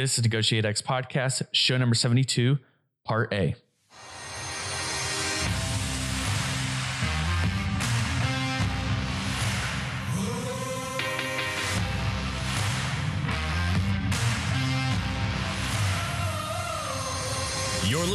This is Negotiate X Podcast, show number 72, part A.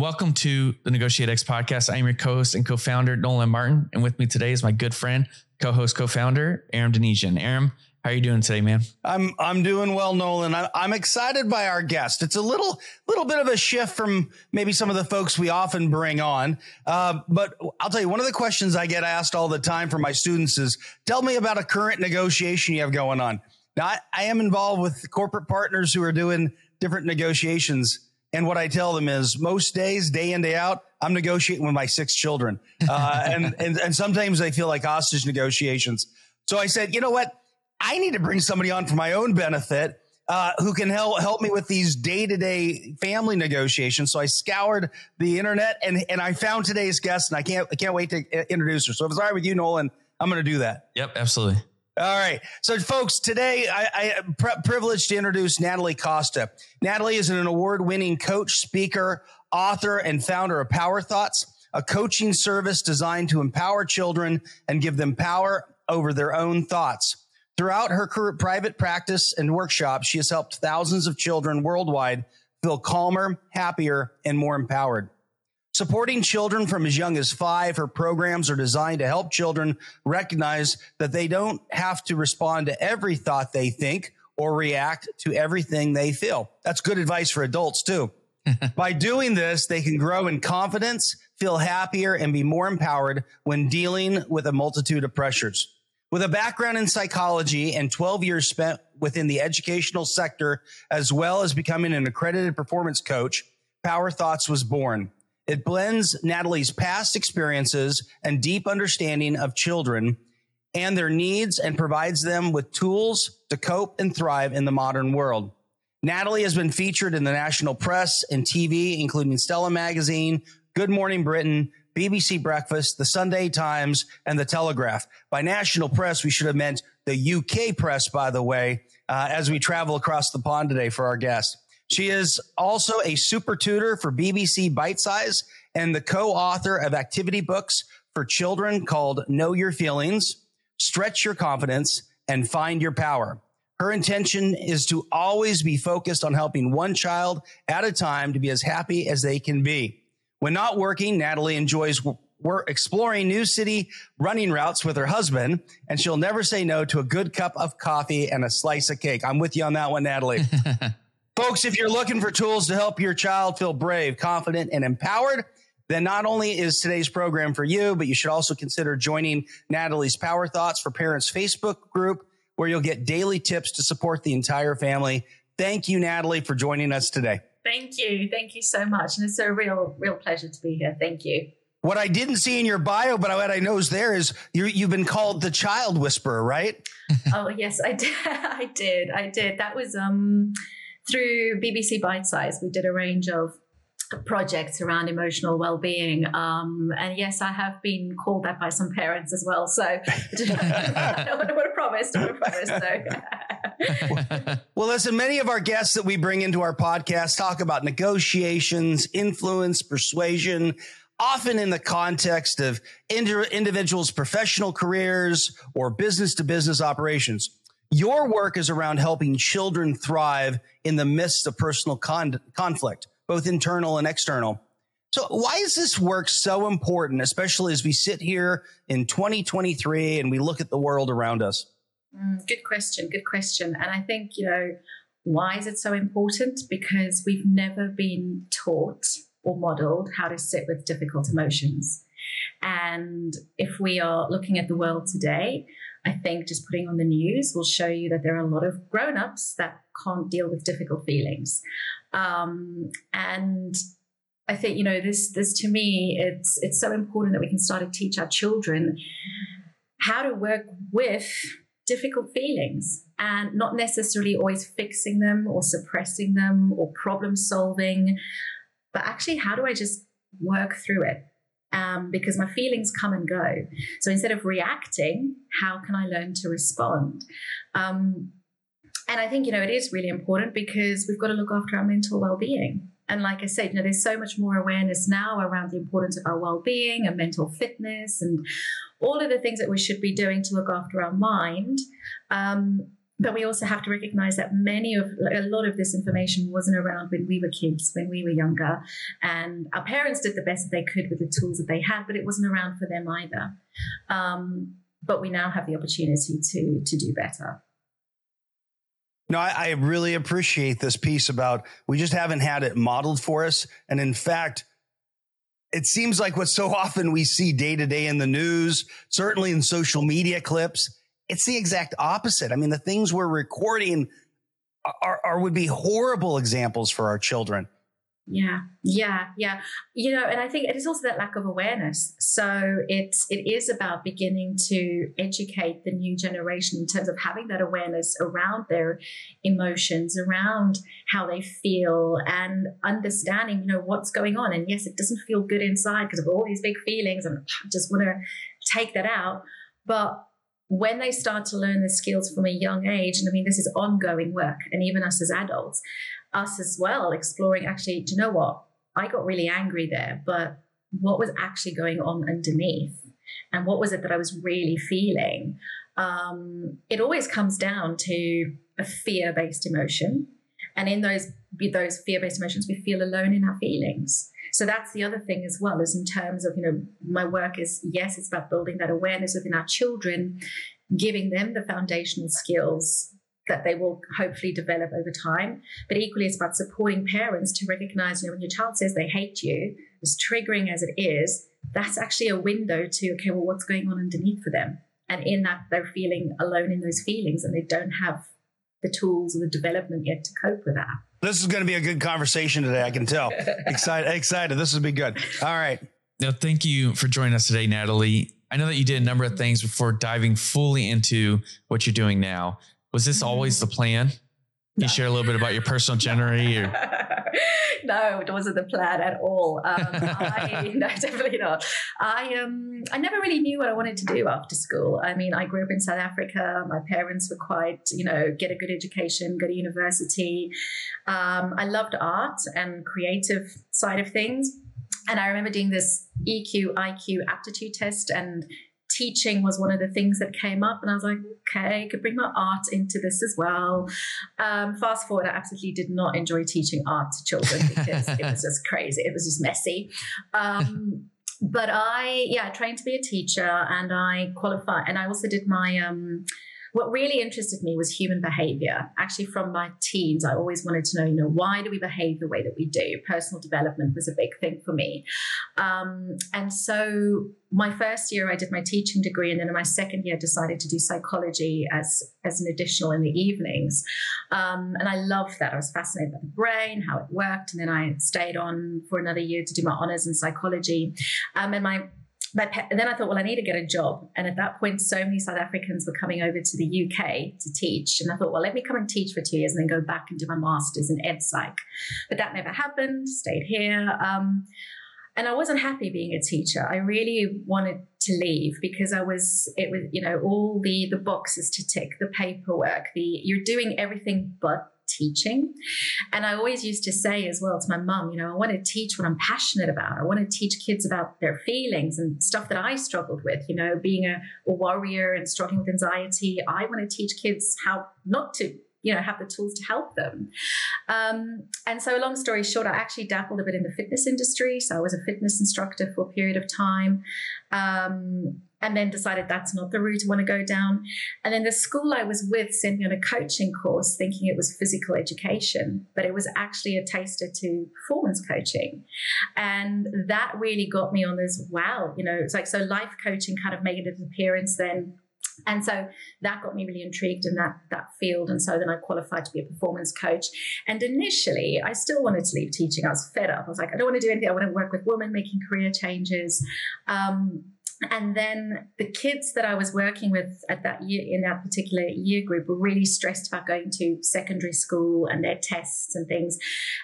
Welcome to the Negotiate X podcast. I am your co-host and co-founder Nolan Martin, and with me today is my good friend, co-host, co-founder Aram Donigian. Aram, how are you doing today, man? I'm I'm doing well, Nolan. I, I'm excited by our guest. It's a little little bit of a shift from maybe some of the folks we often bring on. Uh, but I'll tell you, one of the questions I get asked all the time from my students is, "Tell me about a current negotiation you have going on." Now, I, I am involved with corporate partners who are doing different negotiations. And what I tell them is most days, day in, day out, I'm negotiating with my six children. Uh, and, and, and sometimes they feel like hostage negotiations. So I said, you know what? I need to bring somebody on for my own benefit. Uh, who can help help me with these day to day family negotiations? So I scoured the internet and and I found today's guest, and I can't I can't wait to introduce her. So if it's all right with you, Nolan, I'm going to do that. Yep, absolutely. All right. So, folks, today I, am pri- privileged to introduce Natalie Costa. Natalie is an award winning coach, speaker, author, and founder of Power Thoughts, a coaching service designed to empower children and give them power over their own thoughts. Throughout her private practice and workshops, she has helped thousands of children worldwide feel calmer, happier, and more empowered. Supporting children from as young as five, her programs are designed to help children recognize that they don't have to respond to every thought they think or react to everything they feel. That's good advice for adults too. By doing this, they can grow in confidence, feel happier, and be more empowered when dealing with a multitude of pressures. With a background in psychology and 12 years spent within the educational sector, as well as becoming an accredited performance coach, Power Thoughts was born. It blends Natalie's past experiences and deep understanding of children and their needs and provides them with tools to cope and thrive in the modern world. Natalie has been featured in the national press and TV, including Stella Magazine, Good Morning Britain, BBC Breakfast, the Sunday Times, and the Telegraph. By national press, we should have meant the UK press, by the way, uh, as we travel across the pond today for our guest. She is also a super tutor for BBC Bitesize and the co-author of activity books for children called Know Your Feelings, Stretch Your Confidence, and Find Your Power. Her intention is to always be focused on helping one child at a time to be as happy as they can be. When not working, Natalie enjoys we're exploring new city running routes with her husband, and she'll never say no to a good cup of coffee and a slice of cake. I'm with you on that one, Natalie. Folks, if you're looking for tools to help your child feel brave, confident, and empowered, then not only is today's program for you, but you should also consider joining Natalie's Power Thoughts for Parents Facebook group, where you'll get daily tips to support the entire family. Thank you, Natalie, for joining us today. Thank you. Thank you so much. And it's a real, real pleasure to be here. Thank you. What I didn't see in your bio, but what I know is there is you you've been called the child whisperer, right? oh yes, I did. I did. I did. That was um through BBC Bitesize, we did a range of projects around emotional well-being um, and yes i have been called that by some parents as well so i don't promise to promise well listen many of our guests that we bring into our podcast talk about negotiations influence persuasion often in the context of individuals professional careers or business to business operations your work is around helping children thrive in the midst of personal con- conflict, both internal and external. So why is this work so important, especially as we sit here in 2023 and we look at the world around us? Mm, good question. Good question. And I think, you know, why is it so important? Because we've never been taught or modeled how to sit with difficult emotions. And if we are looking at the world today, I think just putting on the news will show you that there are a lot of grown-ups that can't deal with difficult feelings. Um, and I think you know this. This to me, it's it's so important that we can start to teach our children how to work with difficult feelings and not necessarily always fixing them or suppressing them or problem solving, but actually, how do I just work through it? Um, because my feelings come and go. So instead of reacting, how can I learn to respond? Um, and I think, you know, it is really important because we've got to look after our mental well being. And like I said, you know, there's so much more awareness now around the importance of our well-being and mental fitness and all of the things that we should be doing to look after our mind. Um, but we also have to recognize that many of a lot of this information wasn't around when we were kids, when we were younger, and our parents did the best that they could with the tools that they had, but it wasn't around for them either. Um, but we now have the opportunity to to do better. No, I, I, really appreciate this piece about we just haven't had it modeled for us. And in fact, it seems like what so often we see day to day in the news, certainly in social media clips, it's the exact opposite. I mean, the things we're recording are, are would be horrible examples for our children. Yeah, yeah, yeah. You know, and I think it is also that lack of awareness. So it's it is about beginning to educate the new generation in terms of having that awareness around their emotions, around how they feel, and understanding, you know, what's going on. And yes, it doesn't feel good inside because of all these big feelings, and I just want to take that out. But when they start to learn the skills from a young age, and I mean, this is ongoing work, and even us as adults, us as well, exploring actually, do you know what? I got really angry there, but what was actually going on underneath? And what was it that I was really feeling? Um, it always comes down to a fear based emotion. And in those, those fear based emotions, we feel alone in our feelings. So that's the other thing as well, is in terms of, you know, my work is yes, it's about building that awareness within our children, giving them the foundational skills that they will hopefully develop over time. But equally, it's about supporting parents to recognize, you know, when your child says they hate you, as triggering as it is, that's actually a window to, okay, well, what's going on underneath for them? And in that, they're feeling alone in those feelings and they don't have the tools or the development yet to cope with that. This is going to be a good conversation today. I can tell. excited, excited. This will be good. All right. Now, thank you for joining us today, Natalie. I know that you did a number of things before diving fully into what you're doing now. Was this mm-hmm. always the plan? Can you share a little bit about your personal journey or no, it wasn't the plan at all. Um, I, no, definitely not. I um, I never really knew what I wanted to do after school. I mean, I grew up in South Africa. My parents were quite, you know, get a good education, go to university. Um, I loved art and creative side of things. And I remember doing this EQ, IQ aptitude test and teaching was one of the things that came up, and I was like, okay, I could bring my art into this as well. Um, fast forward, I absolutely did not enjoy teaching art to children because it was just crazy. It was just messy. Um, but I, yeah, I trained to be a teacher, and I qualified, and I also did my um, what really interested me was human behavior. Actually, from my teens, I always wanted to know, you know, why do we behave the way that we do? Personal development was a big thing for me. Um, and so my first year, I did my teaching degree, and then in my second year, I decided to do psychology as as an additional in the evenings. Um, and I loved that. I was fascinated by the brain, how it worked, and then I stayed on for another year to do my honors in psychology. Um, and my and then I thought, well, I need to get a job. And at that point, so many South Africans were coming over to the UK to teach. And I thought, well, let me come and teach for two years and then go back and do my master's in ed psych. But that never happened, stayed here. Um, and I wasn't happy being a teacher. I really wanted to leave because I was, it was, you know, all the the boxes to tick, the paperwork, the you're doing everything but teaching. And I always used to say as well to my mum, you know, I want to teach what I'm passionate about. I want to teach kids about their feelings and stuff that I struggled with, you know, being a, a warrior and struggling with anxiety. I want to teach kids how not to you know have the tools to help them um, and so long story short i actually dabbled a bit in the fitness industry so i was a fitness instructor for a period of time um, and then decided that's not the route I want to go down. And then the school I was with sent me on a coaching course thinking it was physical education, but it was actually a taster to performance coaching. And that really got me on this wow, you know, it's like so life coaching kind of made an appearance then and so that got me really intrigued in that that field. And so then i qualified to be a performance coach. And initially i still wanted to leave teaching. I was fed up. I was like i don't want to do anything. I want to work with women making career changes. Um, and then the kids that I was working with at that year in that particular year group were really stressed about going to secondary school and their tests and things.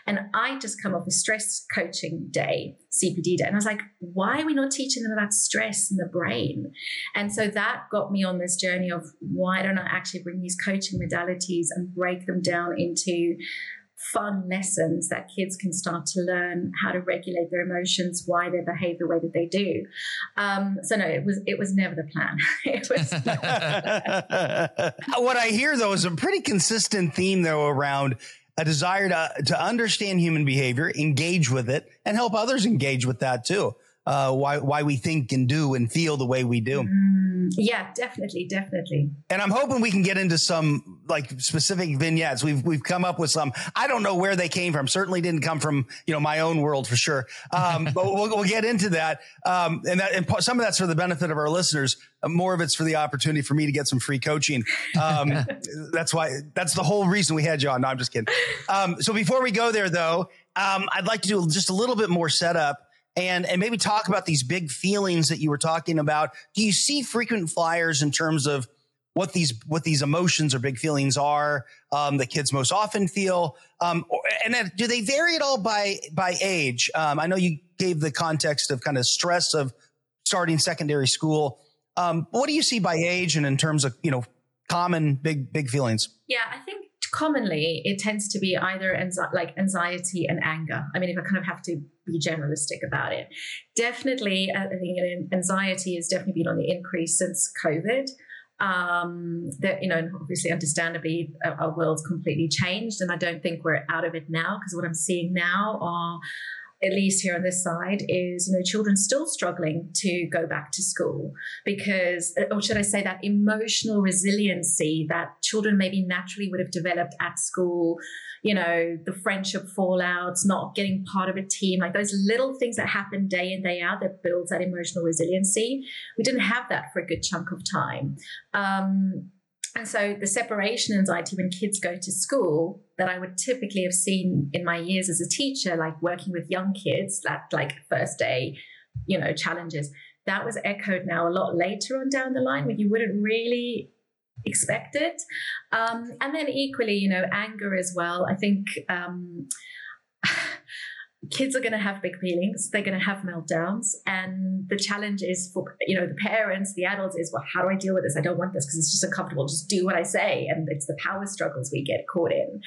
And I just come off a stress coaching day, CPD day, and I was like, why are we not teaching them about stress in the brain? And so that got me on this journey of why don't I actually bring these coaching modalities and break them down into fun lessons that kids can start to learn how to regulate their emotions, why they behave the way that they do. Um, so no, it was it was never the plan. it was. what I hear though is a pretty consistent theme though around a desire to to understand human behavior, engage with it, and help others engage with that too. Uh, why why we think and do and feel the way we do. Mm yeah, definitely, definitely. And I'm hoping we can get into some like specific vignettes. We've we've come up with some. I don't know where they came from. Certainly didn't come from you know my own world for sure. Um, but we'll, we'll get into that. Um, and that and some of that's for the benefit of our listeners. Uh, more of it's for the opportunity for me to get some free coaching. Um, that's why. That's the whole reason we had you on. No, I'm just kidding. Um, so before we go there, though, um, I'd like to do just a little bit more setup and and maybe talk about these big feelings that you were talking about. Do you see frequent flyers in terms of what these what these emotions or big feelings are um, that kids most often feel, um, and then do they vary at all by by age? Um, I know you gave the context of kind of stress of starting secondary school. Um, what do you see by age and in terms of you know common big big feelings? Yeah, I think commonly it tends to be either anxi- like anxiety and anger. I mean, if I kind of have to be generalistic about it, definitely, uh, I think anxiety has definitely been on the increase since COVID. Um, that you know, obviously, understandably, our, our world's completely changed, and I don't think we're out of it now because what I'm seeing now are at least here on this side, is you know children still struggling to go back to school because, or should I say, that emotional resiliency that children maybe naturally would have developed at school. You know, the friendship fallouts, not getting part of a team, like those little things that happen day in day out that builds that emotional resiliency. We didn't have that for a good chunk of time. Um, and so the separation anxiety when kids go to school that I would typically have seen in my years as a teacher, like working with young kids, that like first day, you know, challenges, that was echoed now a lot later on down the line where you wouldn't really expect it. Um, and then equally, you know, anger as well. I think um, kids are going to have big feelings they're going to have meltdowns and the challenge is for you know the parents the adults is well how do i deal with this? I don't want this because it's just uncomfortable. Just do what i say and it's the power struggles we get caught in.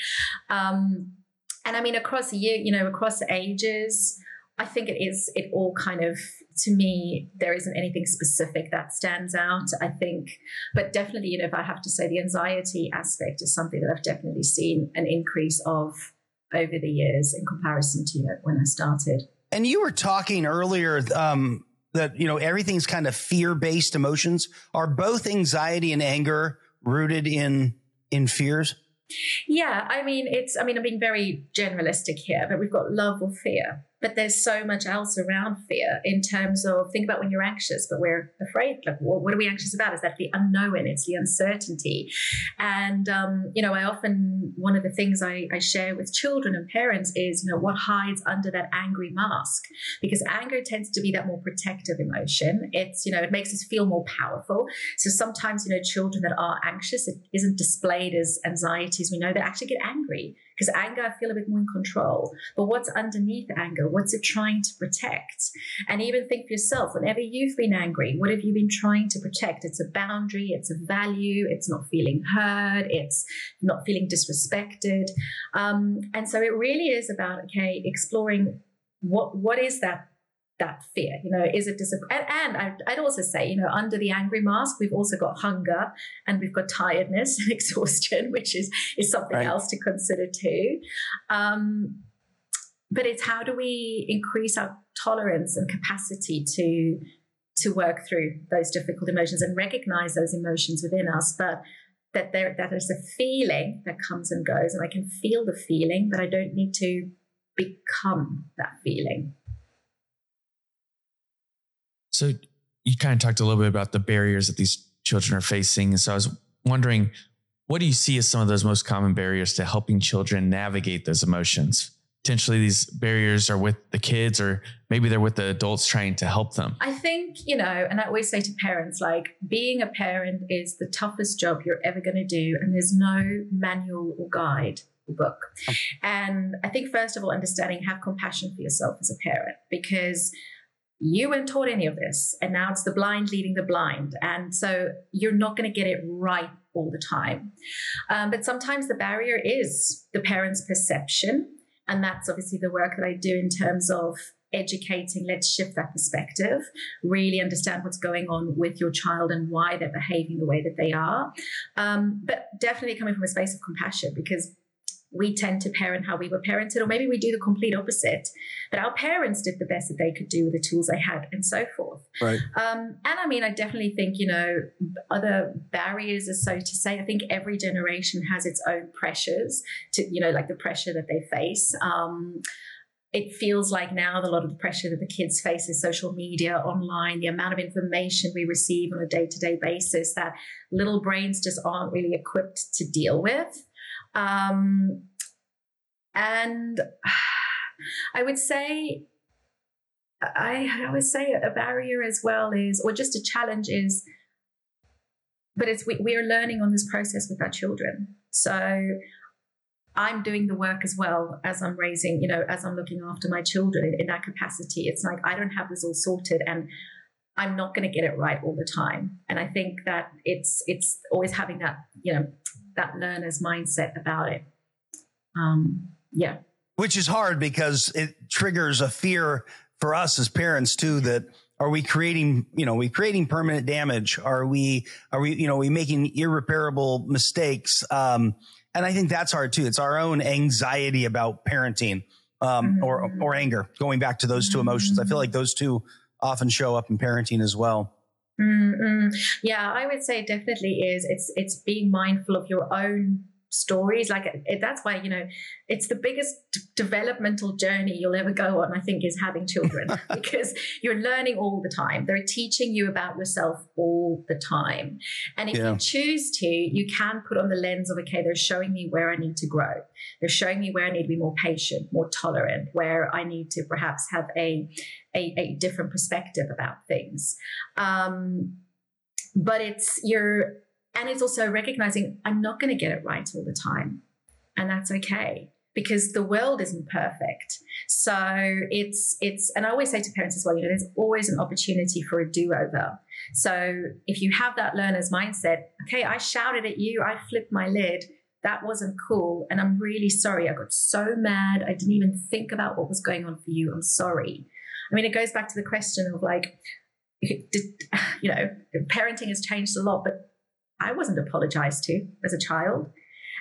Um, and i mean across year you know across ages i think it is it all kind of to me there isn't anything specific that stands out i think. But definitely you know if i have to say the anxiety aspect is something that i've definitely seen an increase of over the years in comparison to when I started. And you were talking earlier um, that you know everything's kind of fear based emotions. Are both anxiety and anger rooted in in fears? Yeah, I mean it's. I mean I'm being very generalistic here, but we've got love or fear but there's so much else around fear in terms of think about when you're anxious but we're afraid like what, are we anxious about? Is that the unknown? It's the uncertainty. And um, you know i often one of the things I, I share with children and parents is you know what hides under that angry mask? Because anger tends to be that more protective emotion. It's you know it makes us feel more powerful. So sometimes you know children that are anxious it isn't displayed as anxieties. We know they actually get angry because anger, I feel a bit more in control. But what's underneath anger? What's it trying to protect? And even think for yourself, whenever you've been angry, what have you been trying to protect? It's a boundary, it's a value, it's not feeling heard, it's not feeling disrespected. Um, and so it really is about, okay, exploring what what is that that fear you know is it disappointment and, and I'd, also say you know under the angry mask we've also got hunger and we've got tiredness and exhaustion which is is something right. else to consider too um, but it's how do we increase our tolerance and capacity to to work through those difficult emotions and recognize those emotions within us but that there that is a feeling that comes and goes and i can feel the feeling but i don't need to become that feeling so you kind of talked a little bit about the barriers that these children are facing. And so I was wondering, what do you see as some of those most common barriers to helping children navigate those emotions? Potentially, these barriers are with the kids, or maybe they're with the adults trying to help them. I think, you know, and I always say to parents, like, being a parent is the toughest job you're ever going to do, and there's no manual or guide book. Oh. And I think, first of all, understanding, have compassion for yourself as a parent because you weren't taught any of this. And now it's the blind leading the blind. And so you're not going to get it right all the time. Um, but sometimes the barrier is the parent's perception. And that's obviously the work that I do in terms of educating. Let's shift that perspective, really understand what's going on with your child and why they're behaving the way that they are. Um, but definitely coming from a space of compassion because we tend to parent how we were parented, or maybe we do the complete opposite. But our parents did the best that they could do with the tools they had, and so forth. Right. Um, and I mean, I definitely think you know other barriers, as so to say. I think every generation has its own pressures to you know, like the pressure that they face. Um, it feels like now a lot of the pressure that the kids face is social media, online, the amount of information we receive on a day to day basis that little brains just aren't really equipped to deal with. Um, and I would say, I I always say a barrier as well is, or just a challenge is, but it's we, we are learning on this process with our children. So I'm doing the work as well as I'm raising, you know, as I'm looking after my children in that capacity. It's like I don't have this all sorted and I'm not going to get it right all the time. And I think that it's it's always having that, you know, that learner's mindset about it. Um, yeah. Which is hard because it triggers a fear for us as parents too that are we creating, you know, we creating permanent damage? Are we, are we, you know, we making irreparable mistakes? Um, and I think that's hard too. It's our own anxiety about parenting, um, mm-hmm. or, or anger, going back to those two emotions. I feel like those two often show up in parenting as well. Mm-hmm. Yeah, I would say definitely is. It's it's being mindful of your own stories like it, that's why you know it's the biggest d- developmental journey you'll ever go on i think is having children. Because you're learning all the time. They're teaching you about yourself all the time. And if yeah. you choose to you can put on the lens of okay they're showing me where i need to grow. They're showing me where i need to be more patient more tolerant where i need to perhaps have a a, a different perspective about things. Um, but it's you're and it's also recognizing I'm not going to get it right all the time. And that's okay because the world isn't perfect. So it's it's and I always say to parents as well, you know, there's always an opportunity for a do-over. So if you have that learner's mindset, okay, I shouted at you, I flipped my lid, that wasn't cool and I'm really sorry. I got so mad. I didn't even think about what was going on for you. I'm sorry. I mean, it goes back to the question of like you know, parenting has changed a lot, but I wasn't apologized to as a child.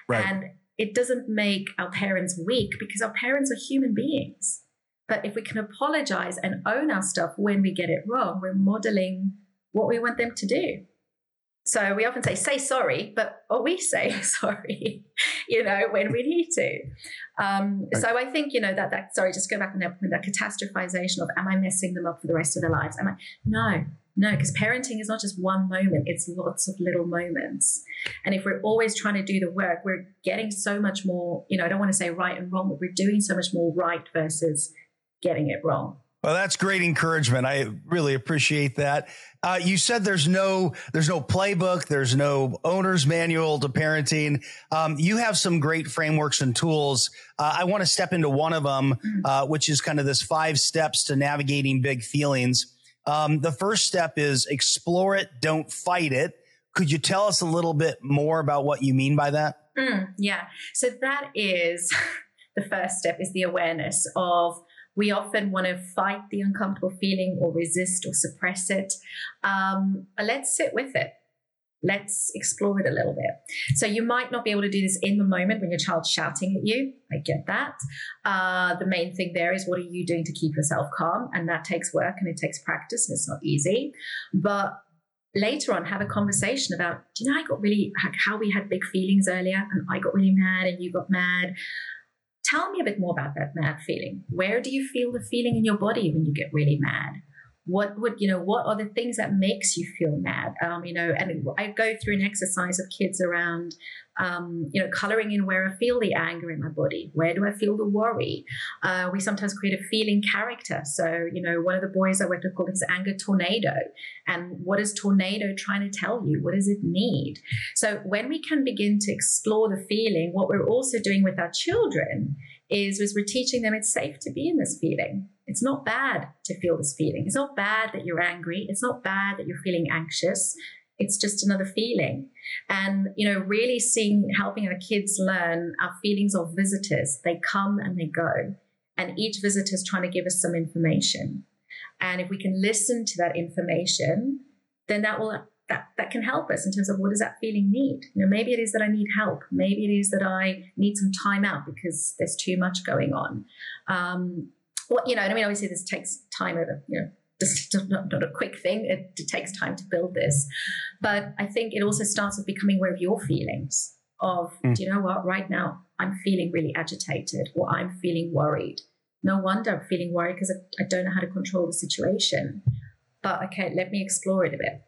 Right. And it doesn't make our parents weak because our parents are human beings. But if we can apologize and own our stuff when we get it wrong, we're modeling what we want them to do. So we often say, say sorry, but or we say sorry, you know, when we need to. Um, right. So I think, you know, that, that, sorry, just go back on that point, that catastrophization of, am I messing them up for the rest of their lives? Am I, no, no, because parenting is not just one moment, it's lots of little moments. And if we're always trying to do the work, we're getting so much more, you know, I don't want to say right and wrong, but we're doing so much more right versus getting it wrong. Well, that's great encouragement. I really appreciate that. Uh, you said there's no there's no playbook, there's no owner's manual to parenting. Um, you have some great frameworks and tools. Uh, I want to step into one of them, mm. uh, which is kind of this five steps to navigating big feelings. Um, the first step is explore it, don't fight it. Could you tell us a little bit more about what you mean by that? Mm, yeah. So that is the first step is the awareness of we often want to fight the uncomfortable feeling or resist or suppress it. Um, let's sit with it let's explore it a little bit. So you might not be able to do this in the moment when your child's shouting at you. I get that. Uh, the main thing there is what are you doing to keep yourself calm? And that takes work and it takes practice and it's not easy. But later on, have a conversation about, do you know, I got really, how we had big feelings earlier and I got really mad and you got mad. Tell me a bit more about that mad feeling. Where do you feel the feeling in your body when you get really mad? What would you know what are the things that makes you feel mad? Um, you know and i go through an exercise of kids around um, you know coloring in where i feel the anger in my body. Where do i feel the worry? Uh, we sometimes create a feeling character. So you know one of the boys i worked with called his anger tornado. And what is tornado trying to tell you? What does it need? So when we can begin to explore the feeling what we're also doing with our children is, we're teaching them it's safe to be in this feeling it's not bad to feel this feeling. It's not bad that you're angry. It's not bad that you're feeling anxious. It's just another feeling. And, you know, really seeing, helping our kids learn our feelings of visitors. They come and they go. And each visitor is trying to give us some information. And if we can listen to that information, then that will that, that can help us in terms of what does that feeling need? You know, maybe it is that I need help. Maybe it is that I need some time out because there's too much going on. Um, what you know, I mean, obviously this takes time over, you know, just not, not a quick thing. It, it, takes time to build this. But I think it also starts with becoming aware of your feelings of, mm. do you know what, right now I'm feeling really agitated or I'm feeling worried. No wonder I'm feeling worried because I, I don't know how to control the situation. But okay, let me explore it a bit.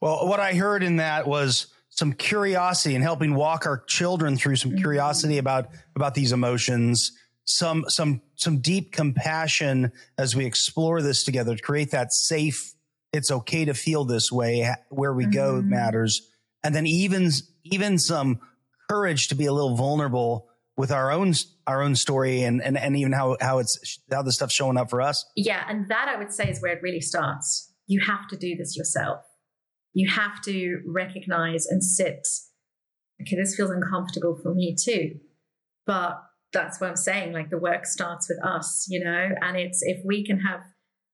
Well, what I heard in that was some curiosity and helping walk our children through some mm-hmm. curiosity about about these emotions. Some some some deep compassion as we explore this together to create that safe it's okay to feel this way where we mm-hmm. go matters. And then even even some courage to be a little vulnerable with our own our own story and and, and even how how it's how the stuff's showing up for us. Yeah and that i would say is where it really starts. You have to do this yourself you have to recognize and sit okay this feels uncomfortable for me too but that's what I'm saying. Like the work starts with us, you know, and it's if we can have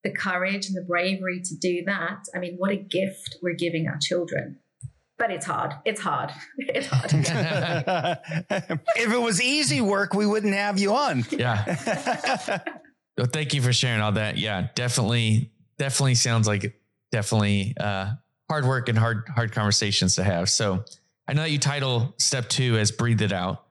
the courage and the bravery to do that, I mean, what a gift we're giving our children. But it's hard. It's hard. It's hard. if it was easy work, we wouldn't have you on. Yeah. well, thank you for sharing all that. Yeah, definitely, definitely sounds like definitely uh, hard work and hard, hard conversations to have. So I know that you title step two as breathe it out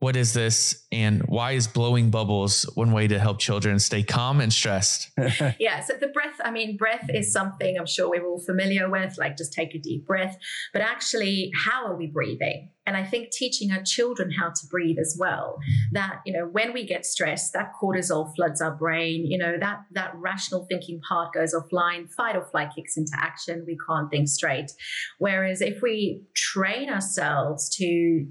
what is this? And why is blowing bubbles one way to help children stay calm and stressed? Yeah so the breath i mean breath is something i'm sure we're all familiar with like just take a deep breath. But actually how are we breathing? And i think teaching our children how to breathe as well. That you know when we get stressed that cortisol floods our brain you know that that rational thinking part goes offline fight or flight kicks into action we can't think straight. Whereas if we train ourselves to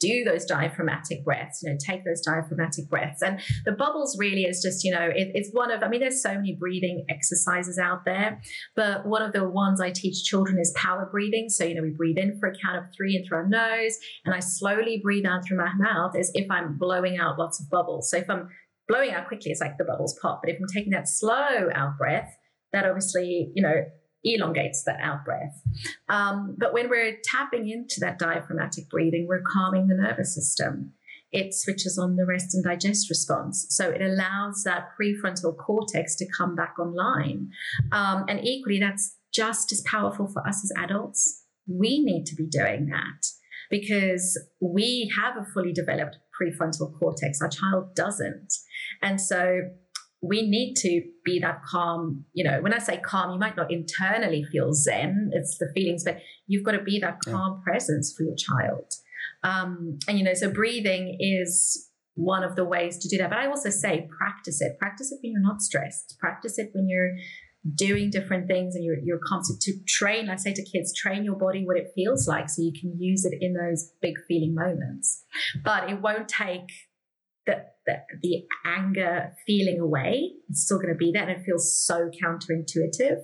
do those diaphragmatic breaths, you know, take those diaphragmatic breaths. And the bubbles really is just, you know, it, it's one of, I mean, there's so many breathing exercises out there, but one of the ones I teach children is power breathing. So, you know, we breathe in for a count of three in through our nose, and I slowly breathe out through my mouth as if I'm blowing out lots of bubbles. So if I'm blowing out quickly, it's like the bubbles pop. But if I'm taking that slow out breath, that obviously, you know, elongates that out breath. Um, but when we're tapping into that diaphragmatic breathing, we're calming the nervous system. It switches on the rest and digest response. So it allows that prefrontal cortex to come back online. Um, and equally, that's just as powerful for us as adults. We need to be doing that because we have a fully developed prefrontal cortex. Our child doesn't. And so we need to be that calm. You know, when I say calm, you might not internally feel zen, it's the feelings, but you've got to be that calm yeah. presence for your child. Um, and, you know, so breathing is one of the ways to do that. But I also say practice it. Practice it when you're not stressed. Practice it when you're doing different things and you're, you're constant to train. I say to kids, train your body what it feels like so you can use it in those big feeling moments. But it won't take the, the, the anger feeling away. It's still going to be there and it feels so counterintuitive.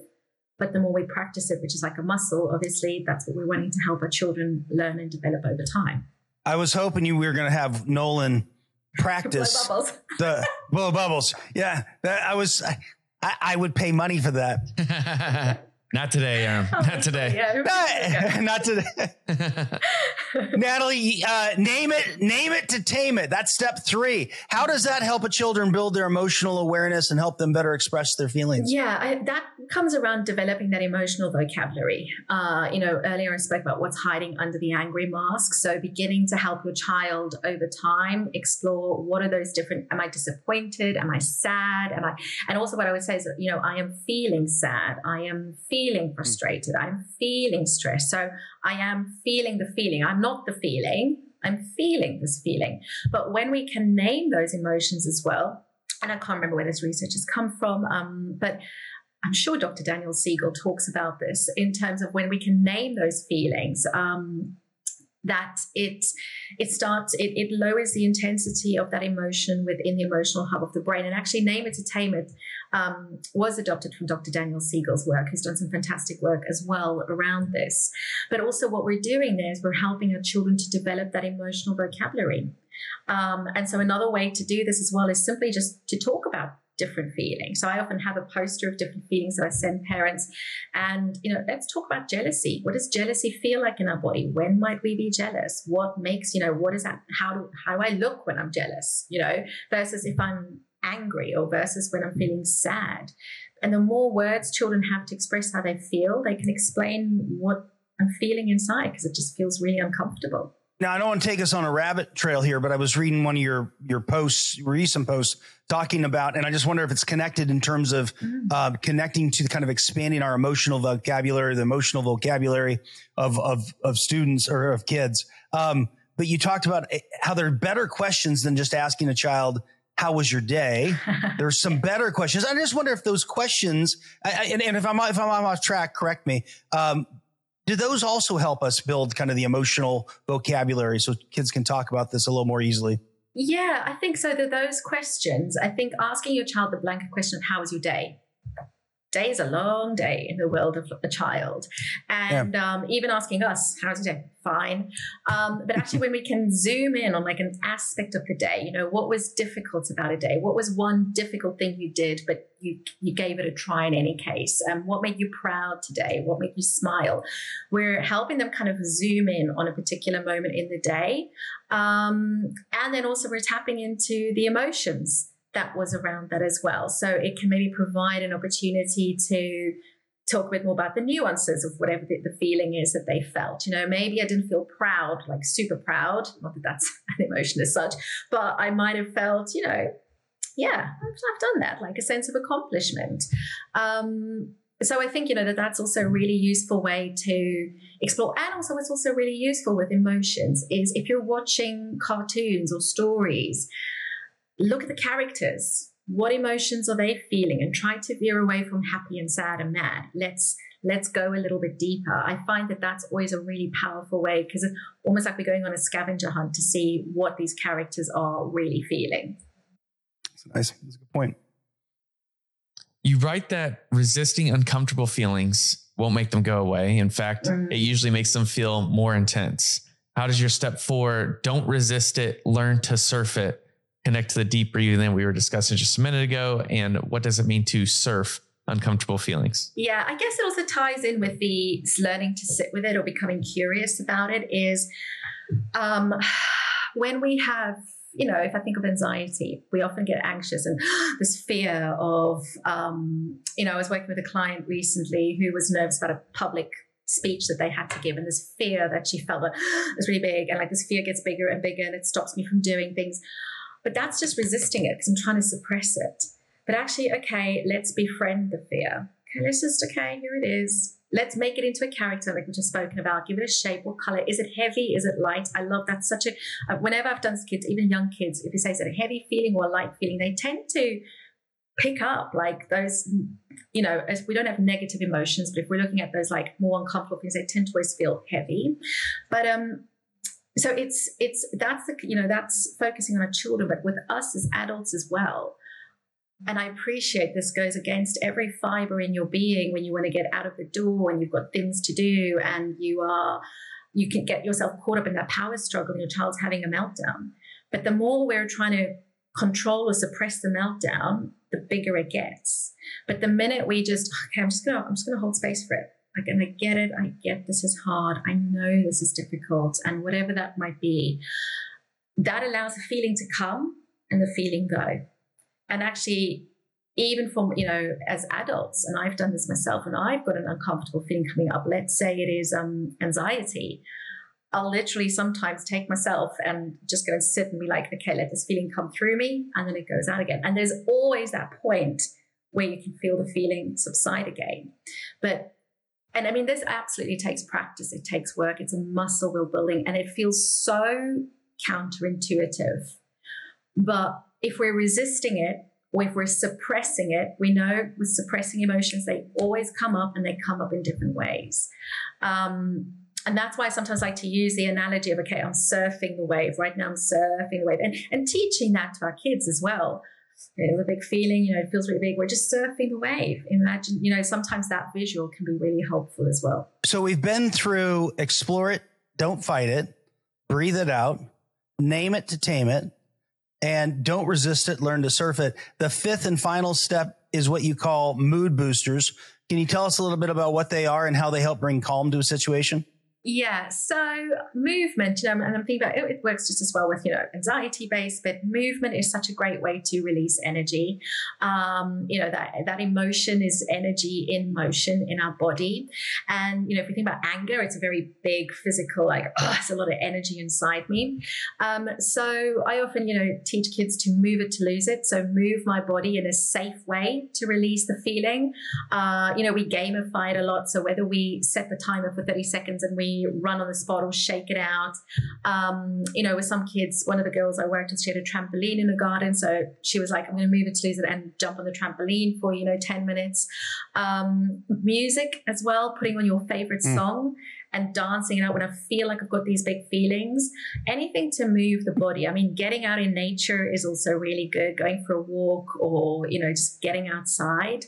But the more we practice it, which is like a muscle, obviously that's what we're wanting to help our children learn and develop over time. I was hoping you we were going to have Nolan practice blow bubbles. the blow bubbles. Yeah, that, I was. I, I would pay money for that. Not today, um, oh, not today. Yeah, not, today. Natalie, uh, name it, name it to tame it. That's step three. How does that help a children build their emotional awareness and help them better express their feelings? Yeah, I, that comes around developing that emotional vocabulary. Uh, you know, earlier I spoke about what's hiding under the angry mask. So beginning to help your child over time explore what are those different. Am I disappointed? Am I sad? Am I? And also, what I would say is, that, you know, I am feeling sad. I am feeling frustrated. I'm feeling stressed. So I am feeling the feeling. I'm not the feeling. I'm feeling this feeling. But when we can name those emotions as well, and I can't remember where this research has come from, um, but I'm sure Dr. Daniel Siegel talks about this in terms of when we can name those feelings. Um, that it it starts it, it lowers the intensity of that emotion within the emotional hub of the brain and actually name it to tame it um, was adopted from dr daniel siegel's work who's done some fantastic work as well around this but also what we're doing there is we're helping our children to develop that emotional vocabulary um, and so another way to do this as well is simply just to talk about different feelings. So I often have a poster of different feelings that I send parents. And, you know, let's talk about jealousy. What does jealousy feel like in our body? When might we be jealous? What makes, you know, what is that? How do, how do I look when I'm jealous? You know, versus if I'm angry or versus when I'm feeling sad. And the more words children have to express how they feel, they can explain what I'm feeling inside because it just feels really uncomfortable. Now I don't want to take us on a rabbit trail here, but I was reading one of your your posts, recent posts, talking about, and I just wonder if it's connected in terms of mm. uh, connecting to kind of expanding our emotional vocabulary, the emotional vocabulary of of of students or of kids. Um, but you talked about eh, how there are better questions than just asking a child, "How was your day?" There's some better questions. I just wonder if those questions, I, and, and, if I'm if I'm off track, correct me. Um, do those also help us build kind of the emotional vocabulary so kids can talk about this a little more easily? Yeah, I think so. That those questions, I think asking your child the blanket question of how was your day? Day is a long day in the world of a child. And yeah. um, even asking us, how's your day? fine. Um, but actually, when we can zoom in on like an aspect of the day, you know, what was difficult about a day? What was one difficult thing you did, but you you gave it a try in any case? Um, what made you proud today? What made you smile? We're helping them kind of zoom in on a particular moment in the day, um, and then also we're tapping into the emotions that was around that as well. So it can maybe provide an opportunity to talk a bit more about the nuances of whatever the, the, feeling is that they felt. You know, maybe I didn't feel proud, like super proud, not that that's an emotion as such, but I might have felt, you know, yeah, I've, done that, like a sense of accomplishment. Um, so I think you know that that's also a really useful way to explore, and also it's also really useful with emotions. Is if you're watching cartoons or stories, look at the characters what emotions are they feeling and try to veer away from happy and sad and mad. Let's let's go a little bit deeper. I find that that's always a really powerful way because it's almost like we're going on a scavenger hunt to see what these characters are really feeling. That's nice. That's a good point. You write that resisting uncomfortable feelings won't make them go away. In fact mm. it usually makes them feel more intense. How does your step four don't resist it learn to surf it connect to the deep breathing that we were discussing just a minute ago? And what does it mean to surf uncomfortable feelings? Yeah, I guess it also ties in with the learning to sit with it or becoming curious about it is um, when we have you know, if I think of anxiety, we often get anxious and this fear of, um, you know, I was working with a client recently who was nervous about a public speech that they had to give and this fear that she felt that was really big and like this fear gets bigger and bigger and it stops me from doing things. But that's just resisting it because I'm trying to suppress it. But actually, okay, let's befriend the fear. Okay, let's just, okay, here it is. Let's make it into a character, like we just spoken about. Give it a shape. What color? Is it heavy? Is it light? I love that. Such a, uh, whenever I've done this kids, even young kids, if you say, is it a heavy feeling or a light feeling, they tend to pick up like those, you know, as we don't have negative emotions, but if we're looking at those like more uncomfortable things, they tend to always feel heavy. But, um, so it's it's that's the you know that's focusing on our children but with us as adults as well. And i appreciate this goes against every fiber in your being when you want to get out of the door and you've got things to do and you are you can get yourself caught up in that power struggle and your child's having a meltdown. But the more we're trying to control or suppress the meltdown the bigger it gets. But the minute we just okay i'm just gonna i'm just gonna hold space for it and I get it. I get this is hard. I know this is difficult, and whatever that might be, that allows the feeling to come and the feeling go. And actually, even from you know as adults and i've done this myself and i've got an uncomfortable feeling coming up let's say it is um, anxiety i'll literally sometimes take myself and just go and sit and be like okay let this feeling come through me and then it goes out again and there's always that point where you can feel the feeling subside again but and i mean this absolutely takes practice it takes work it's a muscle we're building and it feels so counterintuitive but if we're resisting it or if we're suppressing it, we know with suppressing emotions, they always come up and they come up in different ways. Um, and that's why I sometimes like to use the analogy of, okay, I'm surfing the wave. Right now, I'm surfing the wave and, and teaching that to our kids as well. You know, the big feeling, you know, it feels really big. We're just surfing the wave. Imagine, you know, sometimes that visual can be really helpful as well. So we've been through explore it, don't fight it, breathe it out, name it to tame it, and don't resist it, learn to surf it. The fifth and final step is what you call mood boosters. Can you tell us a little bit about what they are and how they help bring calm to a situation? Yeah, so movement, you know, and I'm thinking about it, it works just as well with, you know, anxiety based, but movement is such a great way to release energy. Um, you know, that, that emotion is energy in motion in our body. And, you know, if we think about anger, it's a very big physical, like, oh, it's a lot of energy inside me. Um, so I often, you know, teach kids to move it to lose it. So move my body in a safe way to release the feeling. Uh, you know, we gamify it a lot. So whether we set the timer for 30 seconds and we run on the spot or shake it out. Um, you know, with some kids, one of the girls I worked with, she had a trampoline in the garden. So she was like, I'm going to move it to lose it and jump on the trampoline for, you know, 10 minutes. Um, music as well, putting on your favorite mm. song and dancing it out when I feel like I've got these big feelings. Anything to move the body. I mean, getting out in nature is also really good, going for a walk or, you know, just getting outside.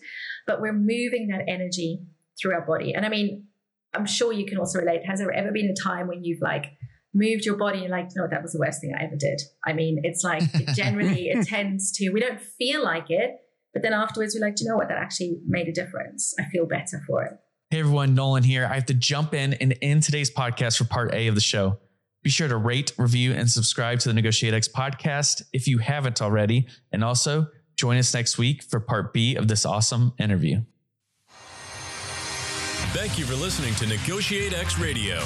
But we're moving that energy through our body. And I mean, I'm sure you can also relate. Has there ever been a time when you've like moved your body and like, no, that was the worst thing I ever did? I mean, it's like it generally it tends to, we don't feel like it, but then afterwards we're like, do you know what? That actually made a difference. I feel better for it. Hey everyone, Nolan here. I have to jump in and end today's podcast for part A of the show. Be sure to rate, review, and subscribe to the NegotiateX podcast if you haven't already. And also join us next week for part B of this awesome interview. Thank you for listening to NegotiateX Radio,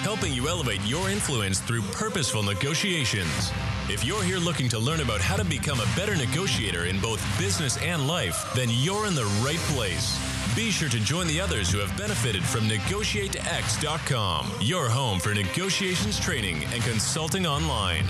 helping you elevate your influence through purposeful negotiations. If you're here looking to learn about how to become a better negotiator in both business and life, then you're in the right place. Be sure to join the others who have benefited from NegotiateX.com, your home for negotiations training and consulting online.